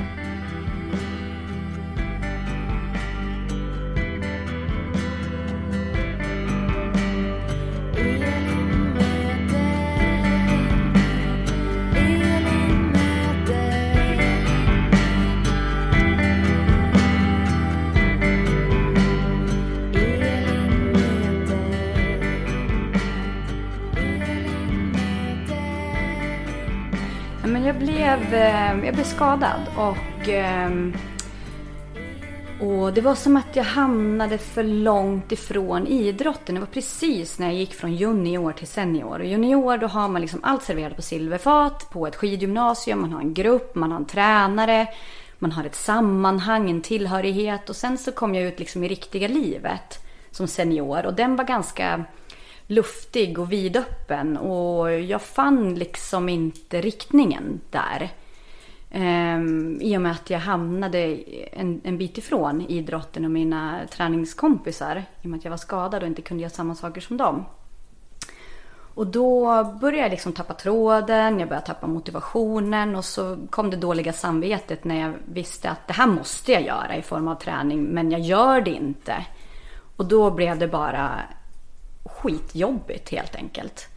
Blev, eh, jag blev skadad och, ehm, och det var som att jag hamnade för långt ifrån idrotten. Det var precis när jag gick från junior till senior. Och junior då har man liksom allt serverat på silverfat på ett skidgymnasium. Man har en grupp, man har en tränare, man har ett sammanhang, en tillhörighet. Och sen så kom jag ut liksom i riktiga livet som senior och den var ganska luftig och vidöppen och jag fann liksom inte riktningen där. Ehm, I och med att jag hamnade en, en bit ifrån idrotten och mina träningskompisar. I och med att jag var skadad och inte kunde göra samma saker som dem. Och då började jag liksom tappa tråden, jag började tappa motivationen och så kom det dåliga samvetet när jag visste att det här måste jag göra i form av träning men jag gör det inte. Och då blev det bara skitjobbigt helt enkelt.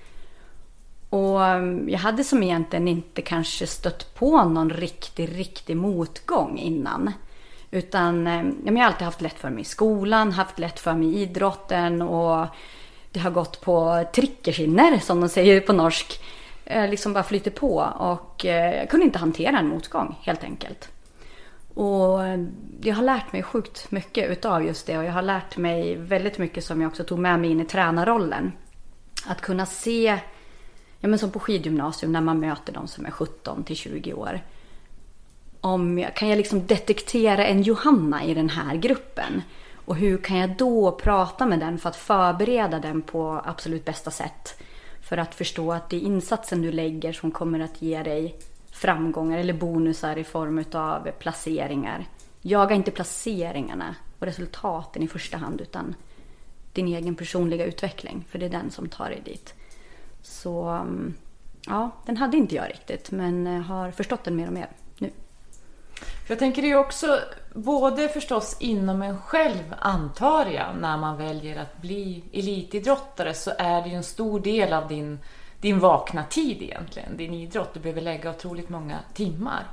Och mm, jag hade som egentligen inte kanske stött på någon riktig, riktig motgång innan. Utan mm, jag har alltid haft lätt för mig i skolan, haft lätt för mig i idrotten och det har gått på trickerskinner som de säger på norsk. Eh, liksom bara flyter på och eh, jag kunde inte hantera en motgång helt enkelt. Och eh, jag har lärt mig sjukt mycket utav just det och jag har lärt mig väldigt mycket som jag också tog med mig in i tränarrollen. Att kunna se, ja men som på skidgymnasium när man möter de som är 17 till 20 år. Om jag, kan jag liksom detektera en Johanna i den här gruppen? Och hur kan jag då prata med den för att förbereda den på absolut bästa sätt? För att förstå att det är insatsen du lägger som kommer att ge dig framgångar eller bonusar i form av placeringar. Jaga inte placeringarna och resultaten i första hand utan din egen personliga utveckling. För det är den som tar dig dit. Så mm, ja, den hade inte jag riktigt men eh, har förstått den mer och mer nu. jag tänker det är också både förstås inom en själv antar jag när man väljer att bli elitidrottare så är det ju en stor del av din din vakna tid egentligen, din idrott. Du behöver lägga otroligt många timmar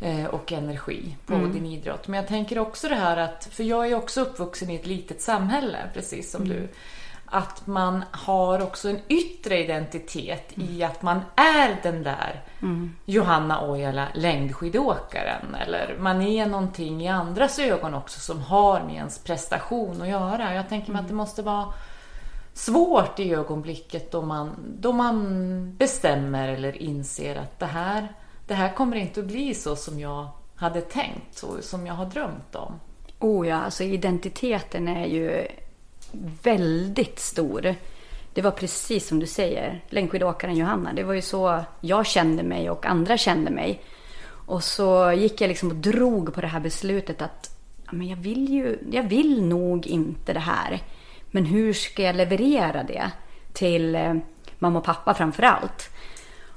eh, och energi på mm. din idrott. Men jag tänker också det här att, för jag är också uppvuxen i ett litet samhälle, precis som mm. du, att man har också en yttre identitet mm. i att man är den där mm. Johanna Ojala, längdskidåkaren. Eller man är någonting i andras ögon också som har med ens prestation att göra. Jag tänker mig att det mm. måste vara svårt i ögonblicket då man, då man bestämmer eller inser att det här, det här kommer inte att bli så som jag hade tänkt, och som jag har drömt om. Oh ja, alltså identiteten är ju väldigt stor. Det var precis som du säger, längdskidåkaren Johanna. Det var ju så jag kände mig och andra kände mig. Och så gick jag liksom och drog på det här beslutet att men jag vill ju, jag vill nog inte det här. Men hur ska jag leverera det till eh, mamma och pappa framför allt?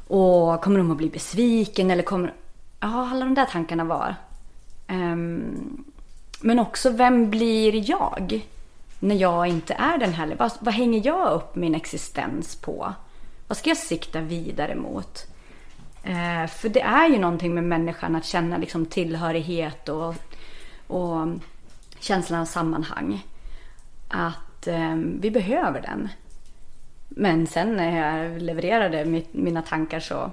Och kommer de att bli besviken eller kommer... Ja, alla de där tankarna var. Um, men också, vem blir jag? När jag inte är den heller. Vad, vad hänger jag upp min existens på? Vad ska jag sikta vidare mot? Uh, för det är ju någonting med människan att känna liksom tillhörighet och, och känslan av sammanhang. Att att eh, vi behöver den. Men sen när jag levererade mitt, mina tankar så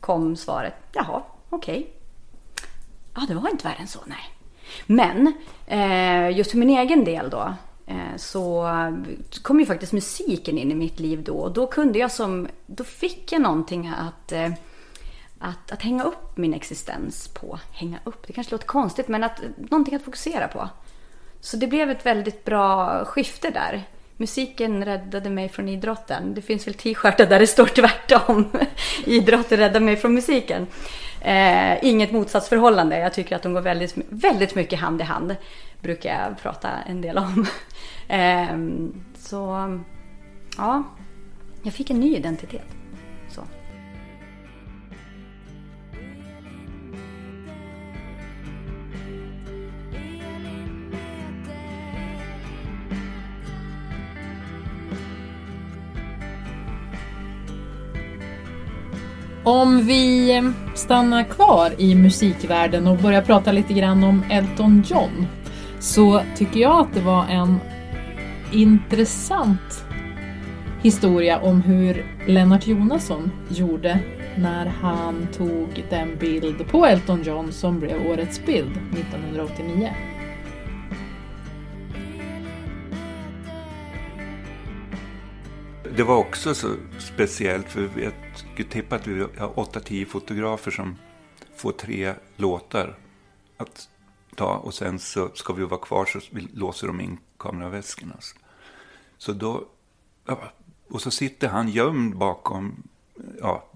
kom svaret, jaha, okej. Okay. Ja, det var inte värre än så, nej. Men eh, just för min egen del då eh, så kom ju faktiskt musiken in i mitt liv då. Och då kunde jag som, då fick jag någonting att eh, att, att hänga upp min existens på. Hänga upp, det kanske låter konstigt men att, någonting att fokusera på. Så det blev ett väldigt bra skifte där. Musiken räddade mig från idrotten. Det finns väl t-shirtar där det står tvärtom. [LAUGHS] Idrotten räddade mig från musiken. Eh, inget motsatsförhållande. Jag tycker att de går väldigt, väldigt mycket hand i hand. Brukar jag prata en del om. [LAUGHS] Eh, så ja, jag fick en ny identitet. Om vi stannar kvar i musikvärlden och börjar prata lite grann om Elton John så tycker jag att det var en intressant historia om hur Lennart Jonasson gjorde när han tog den bild på Elton John som blev årets bild 1989. Det var också så speciellt för vi vet skulle tippa att vi har 8-10 fotografer som får tre låtar att ta och sen så ska vi vara kvar så vi låser de in kameraväskorna. Alltså. Så då, och så sitter han gömd bakom ja,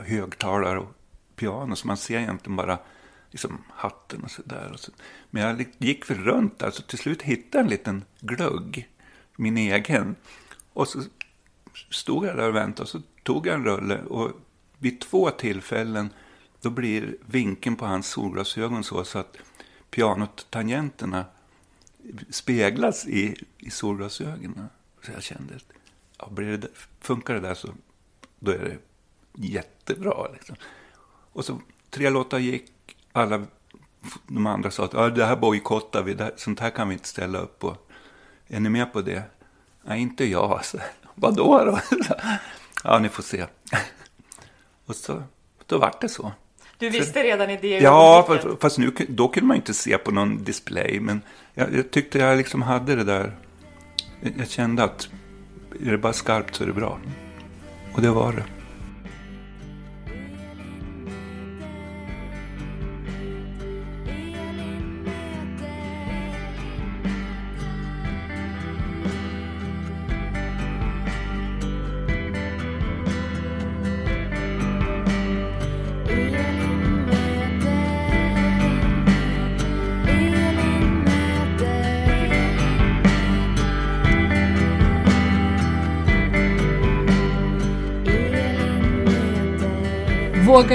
högtalare och piano så man ser egentligen bara liksom hatten och sådär. Så. Men jag gick för runt där så till slut hittade jag en liten glögg. min egen. Och så stod jag där och väntade och så tog jag en rulle och vid två tillfällen då blir vinkeln på hans solglasögon så, så att pianotangenterna speglas i, i solglasögonen. Så jag kände att ja, blir det, funkar det där så då är det jättebra. Liksom. Och så tre låtar gick, alla de andra sa att ja, det här bojkottar vi, det, sånt här kan vi inte ställa upp på. Är ni med på det? Nej, inte jag. [LAUGHS] Alltså. Vadå då? [LAUGHS] ja, ni får se. Och så, då vart det så. Du visste redan i det Ja, fast, fast nu, då kunde man inte se på någon display. Men jag, jag tyckte jag liksom hade det där. Jag kände att är det bara skarpt så är det bra. Och det var det.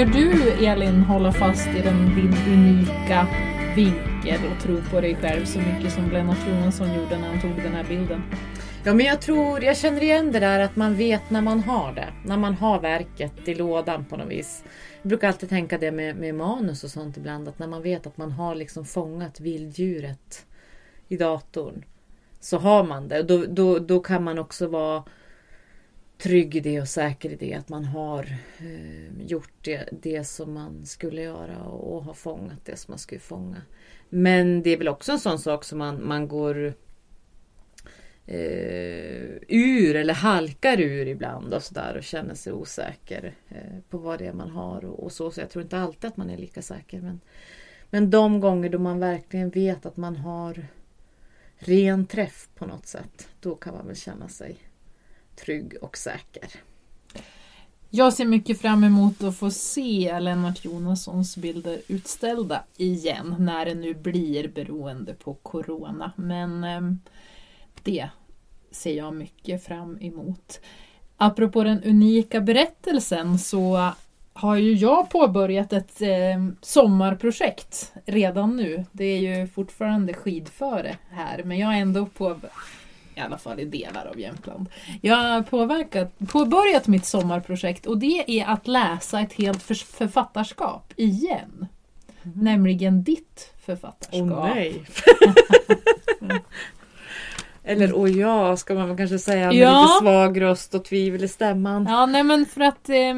Brukar du, Elin, hålla fast i den, din unika vinkel och tro på dig själv så mycket som Lennart Johansson gjorde när han tog den här bilden? Ja, men jag tror, jag känner igen det där att man vet när man har det. När man har verket i lådan på något vis. Jag brukar alltid tänka det med, med manus och sånt ibland. Att när man vet att man har liksom fångat vilddjuret i datorn. Så har man det. Då, då, då kan man också vara trygg i det och säker i det. Att man har eh, gjort det, det som man skulle göra och, och har fångat det som man skulle fånga. Men det är väl också en sån sak som man, man går eh, ur eller halkar ur ibland och sådär och känner sig osäker eh, på vad det är man har och, och, så. Så jag tror inte alltid att man är lika säker. Men, men de gånger då man verkligen vet att man har ren träff på något sätt. Då kan man väl känna sig trygg och säker. Jag ser mycket fram emot att få se Lennart Jonassons bilder utställda igen när det nu blir beroende på Corona. Men ehm, det ser jag mycket fram emot. Apropå den unika berättelsen så har ju jag påbörjat ett ehm, sommarprojekt redan nu. Det är ju fortfarande skidföre här men jag har ändå på i alla fall i delar av Jämtland. Jag har påverkat, påbörjat mitt sommarprojekt och det är att läsa ett helt författarskap igen. Mm. Nämligen ditt författarskap. Åh oh, nej! [LAUGHS] Eller åh ja, ska man kanske säga med ja. lite svag röst och tvivel i stämman. Ja, nej men för att eh,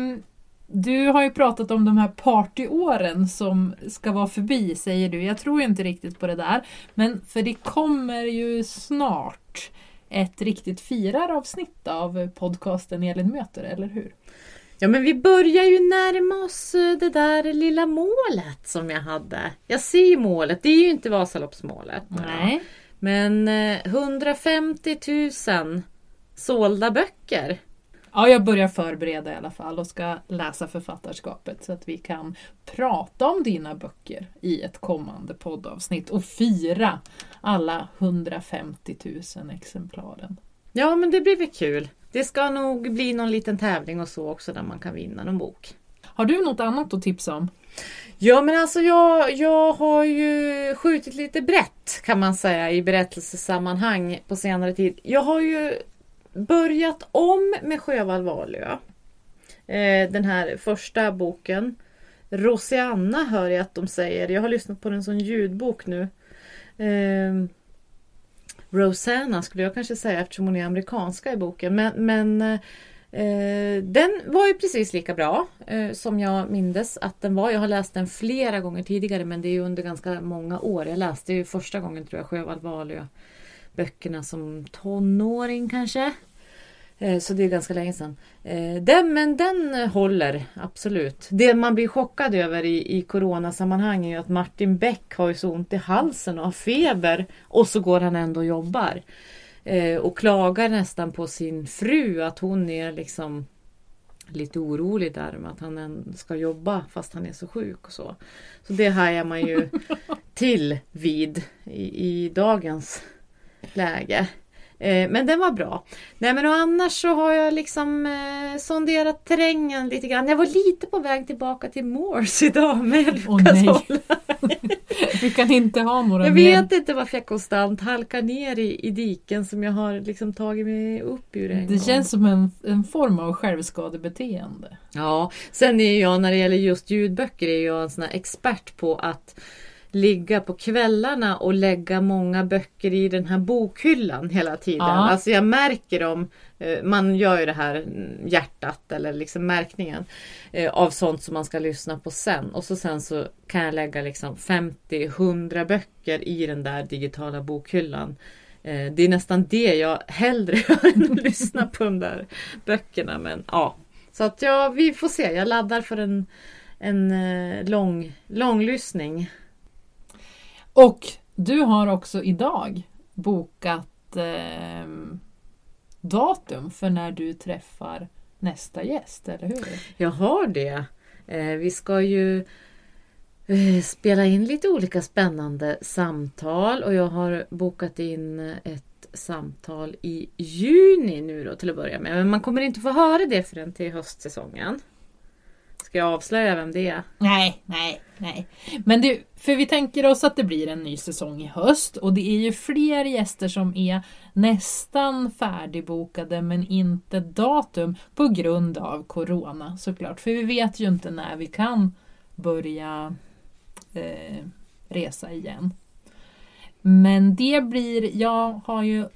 du har ju pratat om de här partyåren som ska vara förbi, säger du. Jag tror inte riktigt på det där. Men för det kommer ju snart ett riktigt firaravsnitt av podcasten Elin möter, eller hur? Ja men vi börjar ju närma oss eh, det där lilla målet som jag hade. Jag ser ju målet, det är ju inte Vasaloppsmålet. Nej. Men 150 eh, 000 sålda böcker. Ja, jag börjar förbereda i alla fall och ska läsa författarskapet så att vi kan prata om dina böcker i ett kommande poddavsnitt och fira alla 150 000 exemplaren. Ja, men det blir väl kul. Det ska nog bli någon liten tävling och så också där man kan vinna någon bok. Har du något annat att tipsa om? Ja men alltså jag, jag har ju skjutit lite brett kan man säga i berättelsesammanhang på senare tid. Jag har ju börjat om med Sjöwall Wahlöö. Eh, den här första boken. Rosianna hör jag att de säger. Jag har lyssnat på den som ljudbok nu. Eh, Rosanna skulle jag kanske säga eftersom hon är amerikanska i boken. Men, men Eh, den var ju precis lika bra eh, som jag mindes att den var. Jag har läst den flera gånger tidigare men det är ju under ganska många år. Jag läste ju första gången tror jag Sjöwall Wahlöö böckerna som tonåring kanske. Eh, så det är ganska länge sedan. Eh, den, men den håller absolut. Det man blir chockad över i, i coronasammanhang är ju att Martin Beck har ju så ont i halsen och har feber och så går han ändå och jobbar. Eh, och klagar nästan på sin fru att hon är liksom lite orolig där med att han ska jobba fast han är så sjuk och så. Så det hajar man ju [LAUGHS] till vid i, i dagens läge. Eh, men den var bra. Nej men och annars så har jag liksom eh, sonderat terrängen lite grann. Jag var lite på väg tillbaka till Moors [LAUGHS] idag med Åh nej. [LAUGHS] Du kan inte ha några Jag vet inte varför jag konstant halkar ner i, i diken som jag har liksom tagit mig upp ur en Det gång. känns som en, en form av självskadebeteende. Ja, sen är jag när det gäller just ljudböcker är jag en sån expert på att ligga på kvällarna och lägga många böcker i den här bokhyllan hela tiden. Ja. Alltså jag märker dem, eh, man gör ju det här mm, hjärtat eller liksom märkningen eh, av sånt som man ska lyssna på sen. Och så sen så kan jag lägga liksom 50-100 böcker i den där digitala bokhyllan. Eh, Det är nästan det jag hellre [LAUGHS] gör än att lyssna på de där böckerna. Men ja, så att ja, vi får se. Jag laddar för en, en lång, lång lyssning. Och du har också idag bokat eh, datum för när du träffar nästa gäst, eller hur? Jag har det. Eh, vi ska ju eh, spela in lite olika spännande samtal och jag har bokat in ett samtal i juni nu då till att börja med. Men man kommer inte få höra det förrän till höstsäsongen. Ska jag avslöja vem det är? Nej, nej, nej. Men du, för vi tänker oss att det blir en ny säsong i höst och det är ju fler gäster som är nästan färdigbokade men inte datum på grund av Corona såklart. För vi vet ju inte när vi kan börja eh, resa igen. Men det blir, jag har ju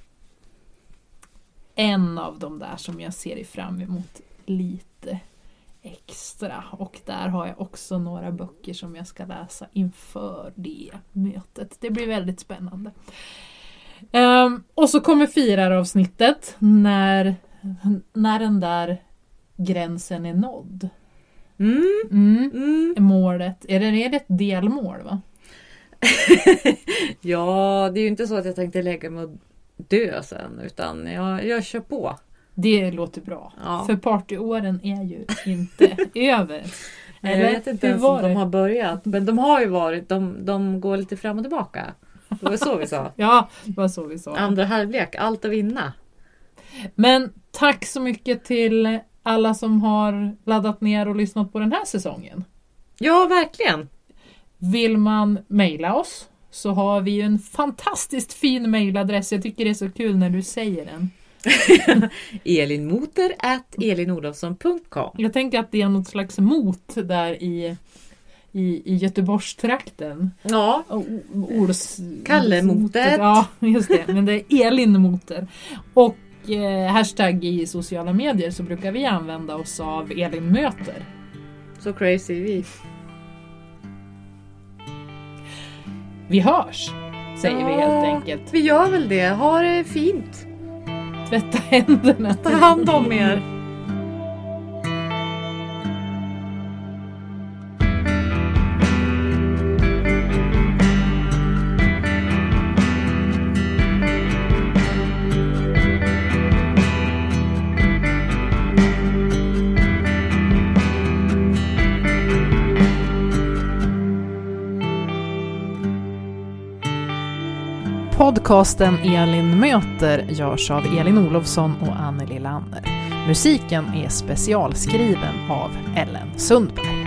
en av de där som jag ser fram emot lite extra och där har jag också några böcker som jag ska läsa inför det mötet. Det blir väldigt spännande. Ehm, och så kommer firar-avsnittet när, när den där gränsen är nådd. Mm. Mm. Målet, är det, är det ett delmål va? [LAUGHS] Ja, det är ju inte så att jag tänkte lägga mig och dö sen utan jag, jag kör på. Det låter bra. Ja. För partyåren är ju inte [LAUGHS] över. Jag Eller? vet inte ens om de har börjat. Men de har ju varit, de, de går lite fram och tillbaka. Det var så vi sa. [LAUGHS] Ja, det var så vi sa. Andra halvlek, allt att vinna. Men tack så mycket till alla som har laddat ner och lyssnat på den här säsongen. Ja, verkligen. Vill man mejla oss så har vi en fantastiskt fin mejladress. Jag tycker det är så kul när du säger den. [LAUGHS] Elinmoter at elinolofsson.com Jag tänker att det är något slags mot där i, i, i Göteborgstrakten. Ja. Ols... Kallemotet. Ja, just det. Men det är Elinmoter. Och eh, hashtag i sociala medier så brukar vi använda oss av Elinmöter. Så crazy vi. Vi hörs, säger vi helt enkelt. Vi gör väl det. Ha det fint. Tvätta händerna. Ta hand om er. Podcasten Elin möter görs av Elin Olofsson och Anneli Lander. Musiken är specialskriven av Ellen Sundberg.